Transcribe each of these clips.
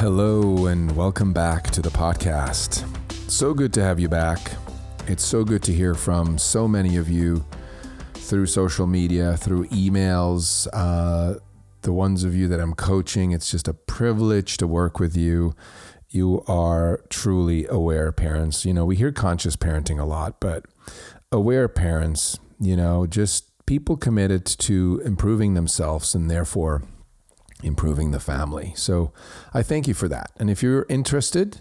Hello, and welcome back to the podcast. So good to have you back. It's so good to hear from so many of you through social media, through emails, uh, the ones of you that I'm coaching. It's just a privilege to work with you. You are truly aware parents. You know, we hear conscious parenting a lot, but aware parents, you know, just people committed to improving themselves and therefore improving the family. So I thank you for that. And if you're interested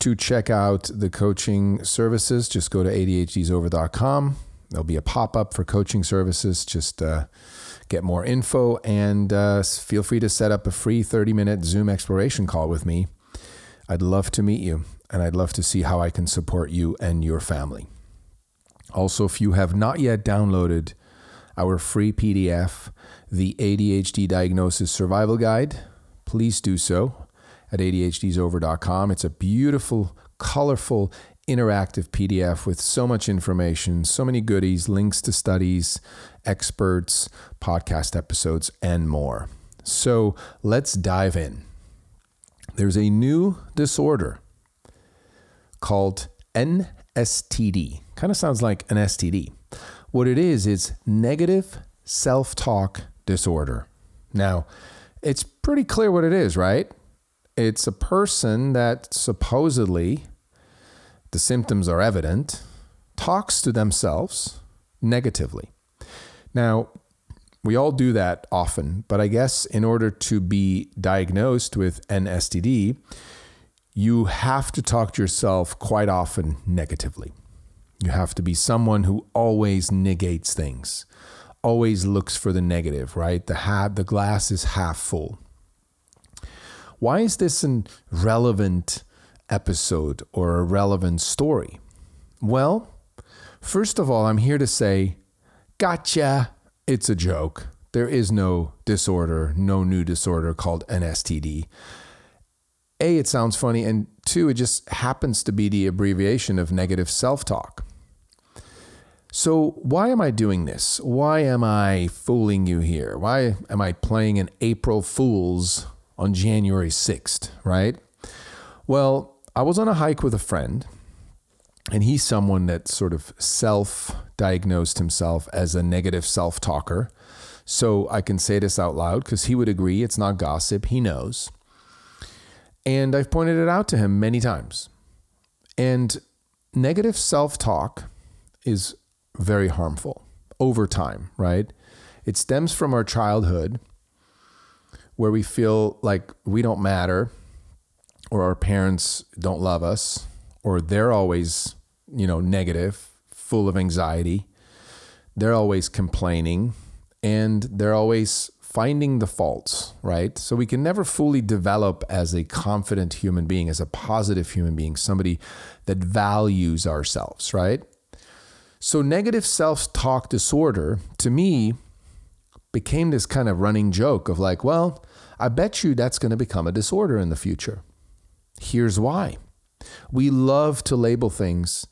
to check out the coaching services, just go to ADHDisover.com. There'll be a pop up for coaching services. Just uh, get more info and uh, feel free to set up a free 30 minute Zoom exploration call with me. I'd love to meet you and I'd love to see how I can support you and your family. Also, if you have not yet downloaded our free PDF, the ADHD Diagnosis Survival Guide, please do so at ADHDisover.com. It's a beautiful, colorful, interactive PDF with so much information, so many goodies, links to studies, experts, podcast episodes, and more. So let's dive in. There's a new disorder called NSTD. Kind of sounds like an STD. What it is, is negative self talk disorder. Now, it's pretty clear what it is, right? It's a person that supposedly, the symptoms are evident, talks to themselves negatively. Now, we all do that often, but I guess in order to be diagnosed with NSTD, you have to talk to yourself quite often negatively. You have to be someone who always negates things, always looks for the negative, right? The hat, the glass is half full. Why is this an relevant episode or a relevant story? Well, first of all, I'm here to say, gotcha, it's a joke. There is no disorder, no new disorder called NSTD. A, it sounds funny, and two, it just happens to be the abbreviation of negative self talk. So, why am I doing this? Why am I fooling you here? Why am I playing an April Fool's on January 6th, right? Well, I was on a hike with a friend, and he's someone that sort of self diagnosed himself as a negative self talker. So, I can say this out loud because he would agree it's not gossip, he knows. And I've pointed it out to him many times. And negative self talk is very harmful over time, right? It stems from our childhood where we feel like we don't matter or our parents don't love us or they're always, you know, negative, full of anxiety. They're always complaining and they're always finding the faults, right? So we can never fully develop as a confident human being, as a positive human being, somebody that values ourselves, right? So, negative self talk disorder to me became this kind of running joke of like, well, I bet you that's going to become a disorder in the future. Here's why we love to label things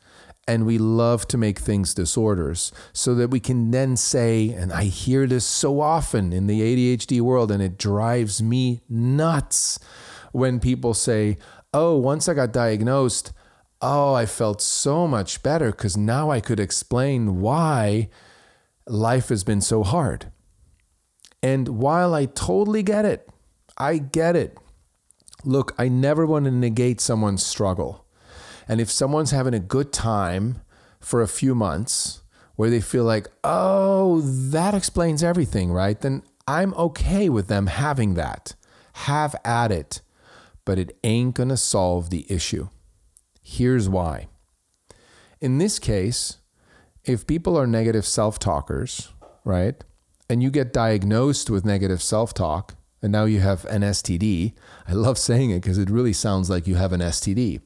and we love to make things disorders so that we can then say, and I hear this so often in the ADHD world, and it drives me nuts when people say, oh, once I got diagnosed, oh, I felt so much better because now I could explain why life has been so hard. And while I totally get it, I get it. Look, I never want to negate someone's struggle. And if someone's having a good time for a few months where they feel like, oh, that explains everything, right? Then I'm okay with them having that. Have at it. But it ain't going to solve the issue. Here's why. In this case, if people are negative self talkers, right, and you get diagnosed with negative self talk, and now you have an STD. I love saying it because it really sounds like you have an STD,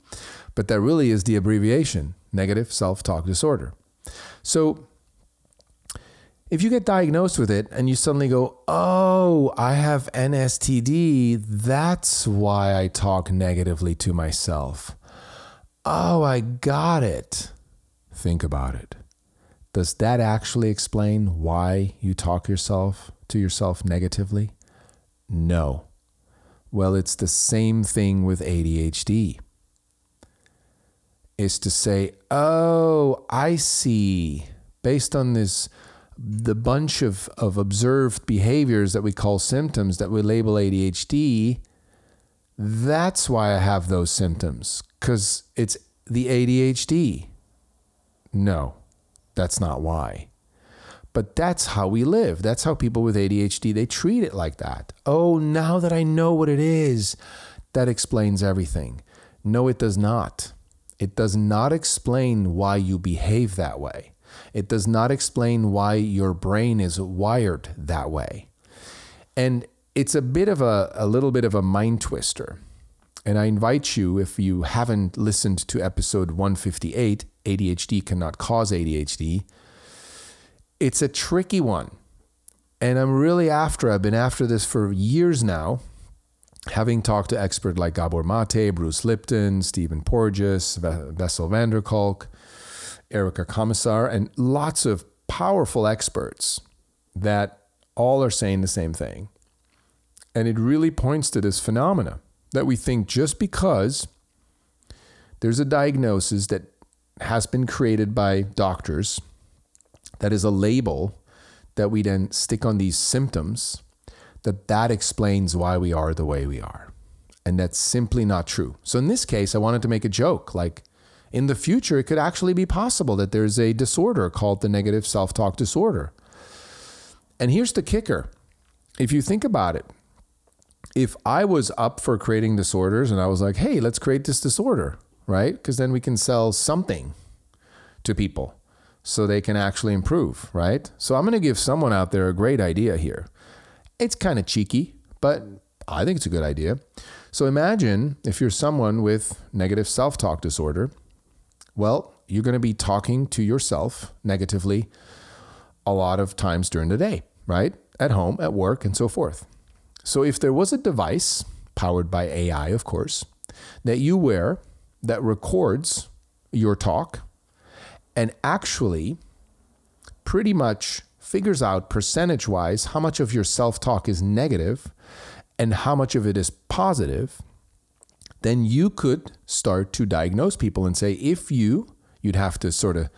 but that really is the abbreviation negative self talk disorder. So, if you get diagnosed with it and you suddenly go, Oh, I have NSTD, that's why I talk negatively to myself. Oh, I got it. Think about it. Does that actually explain why you talk yourself to yourself negatively? No. Well, it's the same thing with ADHD. Is to say, oh, I see, based on this, the bunch of, of observed behaviors that we call symptoms that we label ADHD, that's why I have those symptoms, because it's the ADHD. No, that's not why. But that's how we live. That's how people with ADHD they treat it like that. Oh, now that I know what it is, that explains everything. No, it does not. It does not explain why you behave that way. It does not explain why your brain is wired that way. And it's a bit of a, a little bit of a mind twister. And I invite you, if you haven't listened to episode 158, ADHD cannot cause ADHD, it's a tricky one. And I'm really after, I've been after this for years now, having talked to experts like Gabor Mate, Bruce Lipton, Stephen Porges, Bessel van der Kolk, Erica Komisar, and lots of powerful experts that all are saying the same thing. And it really points to this phenomena that we think just because there's a diagnosis that has been created by doctors that is a label that we then stick on these symptoms that that explains why we are the way we are. And that's simply not true. So in this case i wanted to make a joke like in the future it could actually be possible that there's a disorder called the negative self-talk disorder. And here's the kicker. If you think about it if i was up for creating disorders and i was like hey let's create this disorder right because then we can sell something to people so they can actually improve, right? So I'm going to give someone out there a great idea here. It's kind of cheeky, but I think it's a good idea. So imagine if you're someone with negative self talk disorder, well, you're going to be talking to yourself negatively a lot of times during the day, right? At home, at work, and so forth. So if there was a device, powered by AI, of course, that you wear that records your talk and actually pretty much figures out percentage wise how much of your self talk is negative and how much of it is positive, then you could start to diagnose people and say, if you, you'd have to sort of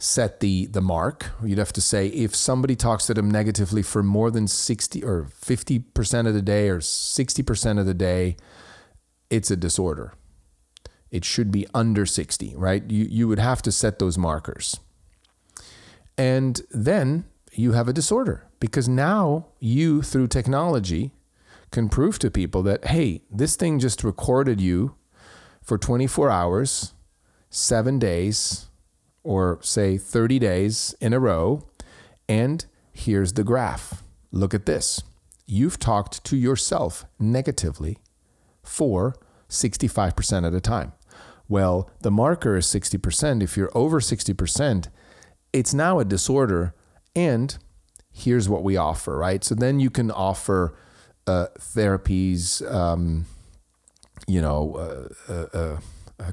set the the mark. You'd have to say if somebody talks to them negatively for more than 60 or 50% of the day or 60% of the day, it's a disorder it should be under 60, right? You, you would have to set those markers. And then you have a disorder because now you, through technology, can prove to people that, hey, this thing just recorded you for 24 hours, seven days, or say 30 days in a row. And here's the graph. Look at this. You've talked to yourself negatively for 65% of the time. Well, the marker is 60%. If you're over 60%, it's now a disorder. And here's what we offer, right? So then you can offer uh, therapies, um, you know, uh, uh, uh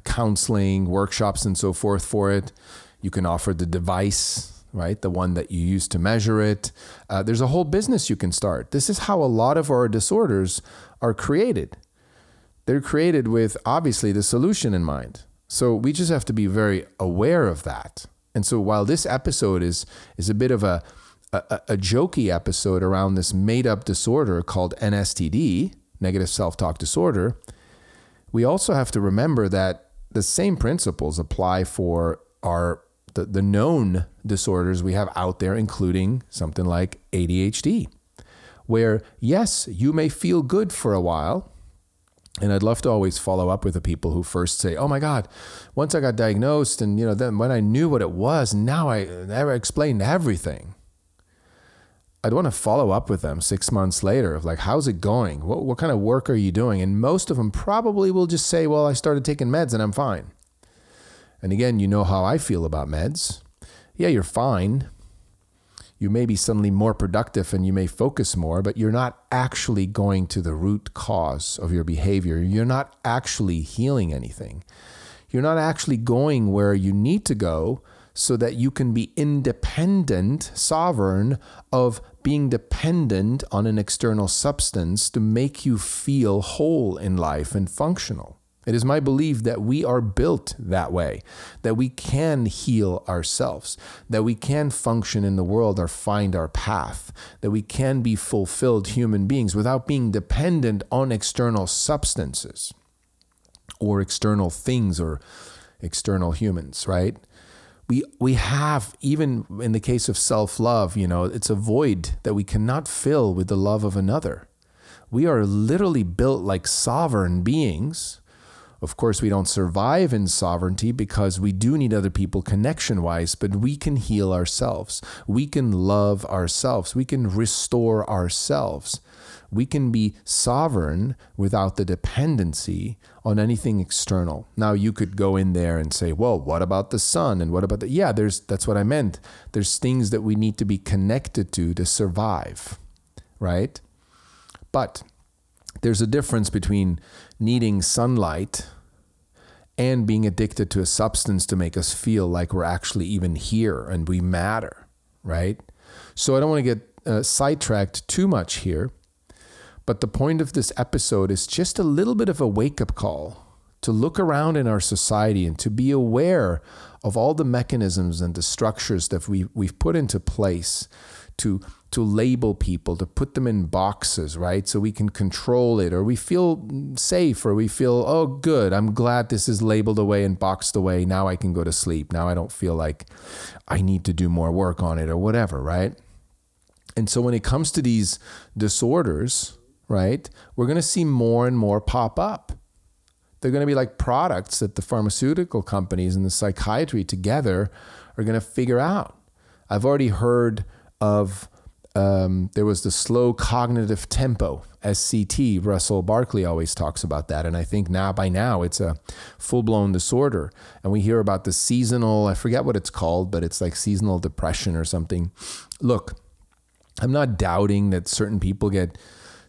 counseling, workshops, and so forth for it. You can offer the device, right? The one that you use to measure it. Uh, there's a whole business you can start. This is how a lot of our disorders are created they're created with obviously the solution in mind. So we just have to be very aware of that. And so while this episode is is a bit of a a, a jokey episode around this made up disorder called NSTD, negative self talk disorder, we also have to remember that the same principles apply for our the, the known disorders we have out there, including something like ADHD, where yes, you may feel good for a while, and I'd love to always follow up with the people who first say, "Oh my God, once I got diagnosed, and you know, then when I knew what it was, now I never explained everything." I'd want to follow up with them six months later of like, how's it going? What, what kind of work are you doing? And most of them probably will just say, well, I started taking meds and I'm fine. And again, you know how I feel about meds. Yeah, you're fine. You may be suddenly more productive and you may focus more, but you're not actually going to the root cause of your behavior. You're not actually healing anything. You're not actually going where you need to go so that you can be independent, sovereign of being dependent on an external substance to make you feel whole in life and functional. It is my belief that we are built that way, that we can heal ourselves, that we can function in the world or find our path, that we can be fulfilled human beings without being dependent on external substances or external things or external humans, right? We we have even in the case of self-love you know it's a void that we cannot fill with the love of another. We are literally built like sovereign beings. Of course we don't survive in sovereignty because we do need other people connection wise but we can heal ourselves. We can love ourselves. We can restore ourselves we can be sovereign without the dependency on anything external. Now you could go in there and say, "Well, what about the sun and what about the Yeah, there's that's what I meant. There's things that we need to be connected to to survive, right? But there's a difference between needing sunlight and being addicted to a substance to make us feel like we're actually even here and we matter, right? So I don't want to get uh, sidetracked too much here. But the point of this episode is just a little bit of a wake up call to look around in our society and to be aware of all the mechanisms and the structures that we, we've put into place to to label people, to put them in boxes, right? So we can control it, or we feel safe, or we feel, oh, good, I'm glad this is labeled away and boxed away. Now I can go to sleep. Now I don't feel like I need to do more work on it, or whatever, right? And so when it comes to these disorders, right? We're going to see more and more pop up. They're going to be like products that the pharmaceutical companies and the psychiatry together are going to figure out. I've already heard of um, there was the slow cognitive tempo, SCT. Russell Barkley always talks about that. And I think now, by now, it's a full blown disorder. And we hear about the seasonal, I forget what it's called, but it's like seasonal depression or something. Look, I'm not doubting that certain people get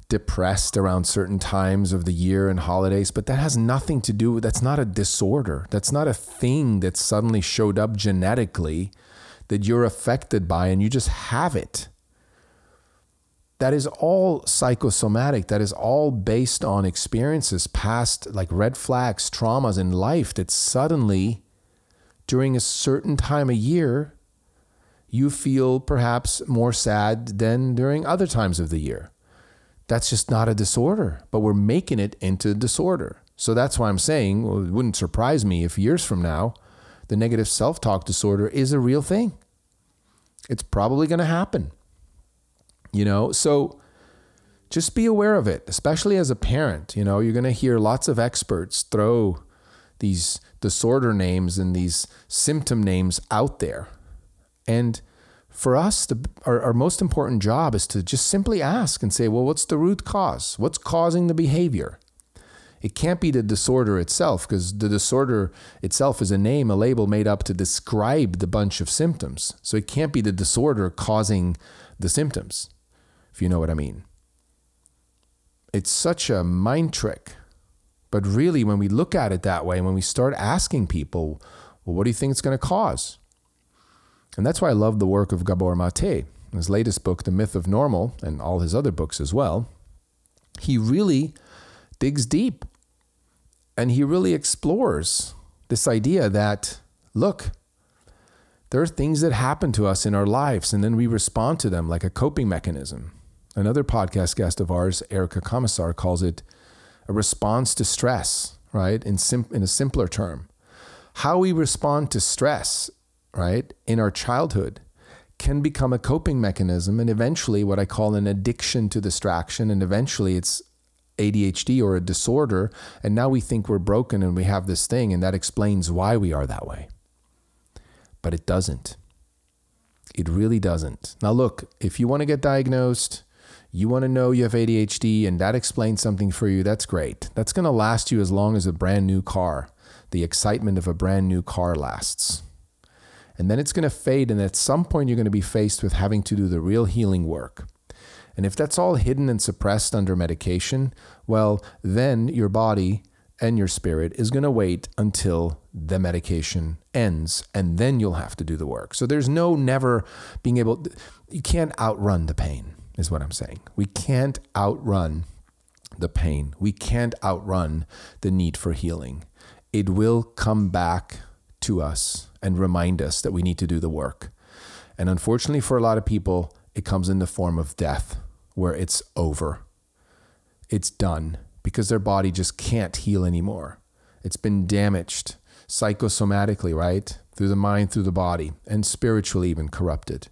depressed around certain times of the year and holidays, but that has nothing to do with that's not a disorder. That's not a thing that suddenly showed up genetically that you're affected by and you just have it. That is all psychosomatic. That is all based on experiences past, like red flags, traumas in life that suddenly, during a certain time of year, you feel perhaps more sad than during other times of the year that's just not a disorder, but we're making it into a disorder. So that's why I'm saying well, it wouldn't surprise me if years from now, the negative self talk disorder is a real thing. It's probably going to happen. You know, so just be aware of it, especially as a parent. You know, you're going to hear lots of experts throw these disorder names and these symptom names out there. And for us, the, our, our most important job is to just simply ask and say, well, what's the root cause? What's causing the behavior? It can't be the disorder itself because the disorder itself is a name, a label made up to describe the bunch of symptoms. So it can't be the disorder causing the symptoms, if you know what I mean. It's such a mind trick. But really, when we look at it that way, when we start asking people, well, what do you think it's going to cause? And that's why I love the work of Gabor Mate. His latest book, The Myth of Normal, and all his other books as well, he really digs deep and he really explores this idea that, look, there are things that happen to us in our lives and then we respond to them like a coping mechanism. Another podcast guest of ours, Erica Komisar, calls it a response to stress, right? In, sim- in a simpler term. How we respond to stress right, in our childhood can become a coping mechanism and eventually what I call an addiction to distraction. And eventually it's ADHD or a disorder. And now we think we're broken and we have this thing, and that explains why we are that way. But it doesn't. It really doesn't. Now, look, if you want to get diagnosed, you want to know you have ADHD and that explains something for you, that's great. That's going to last you as long as a brand new car, the excitement of a brand new car lasts. And then it's going to fade, and at some point, you're going to be faced with having to do the real healing work. And if that's all hidden and suppressed under medication, well, then your body and your spirit is going to wait until the medication ends, and then you'll have to do the work. So there's no never being able, you can't outrun the pain is what I'm saying. We can't outrun the pain. We can't outrun the need for healing. It will come back to us and remind us that we need to do the work. And unfortunately, for a lot of people, it comes in the form of death, where it's over. It's done because their body just can't heal anymore. It's been damaged psychosomatically, right? Through the mind, through the body, and spiritually even corrupted.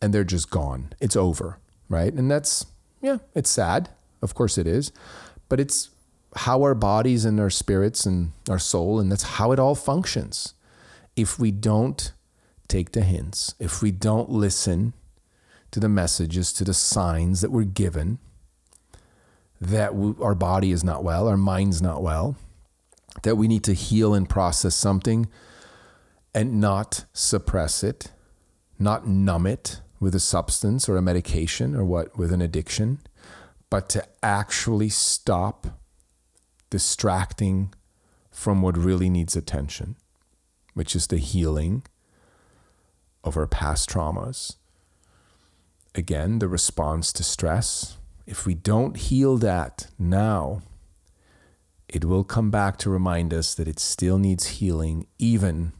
And they're just gone. It's over right? And that's, yeah, it's sad. Of course it is. But it's how our bodies and our spirits and our soul, and that's how it all functions. If we don't take the hints, if we don't listen to the messages, to the signs that we're given, that we, our body is not well, our mind's not well, that we need to heal and process something and not suppress it, not numb it, with a substance or a medication or what with an addiction, but to actually stop distracting from what really needs attention, which is the healing of our past traumas. Again, the response to stress. If we don't heal that now, it will come back to remind us that it still needs healing, even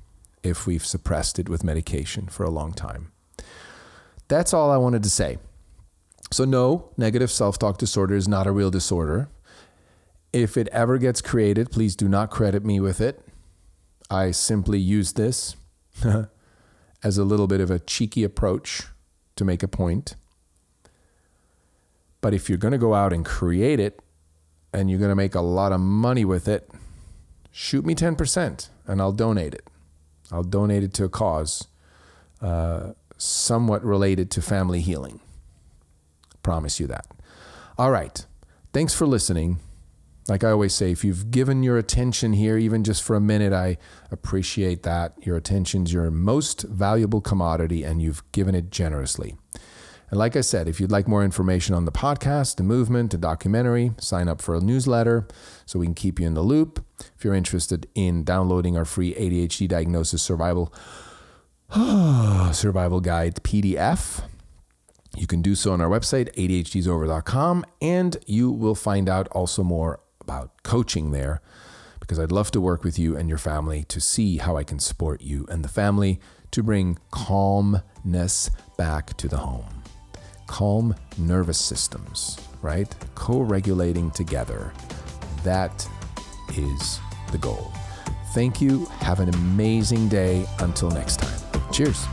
if we've suppressed it with medication for a long time. That's all I wanted to say. So, no, negative self talk disorder is not a real disorder. If it ever gets created, please do not credit me with it. I simply use this as a little bit of a cheeky approach to make a point. But if you're going to go out and create it and you're going to make a lot of money with it, shoot me 10% and I'll donate it. I'll donate it to a cause. Uh, somewhat related to family healing. Promise you that. All right. Thanks for listening. Like I always say, if you've given your attention here, even just for a minute, I appreciate that. Your attention's your most valuable commodity, and you've given it generously. And like I said, if you'd like more information on the podcast, the movement, the documentary, sign up for a newsletter so we can keep you in the loop. If you're interested in downloading our free ADHD diagnosis survival survival guide PDF. You can do so on our website, ADHDisover.com, and you will find out also more about coaching there because I'd love to work with you and your family to see how I can support you and the family to bring calmness back to the home. Calm nervous systems, right? Co regulating together. That is the goal. Thank you. Have an amazing day. Until next time. Cheers.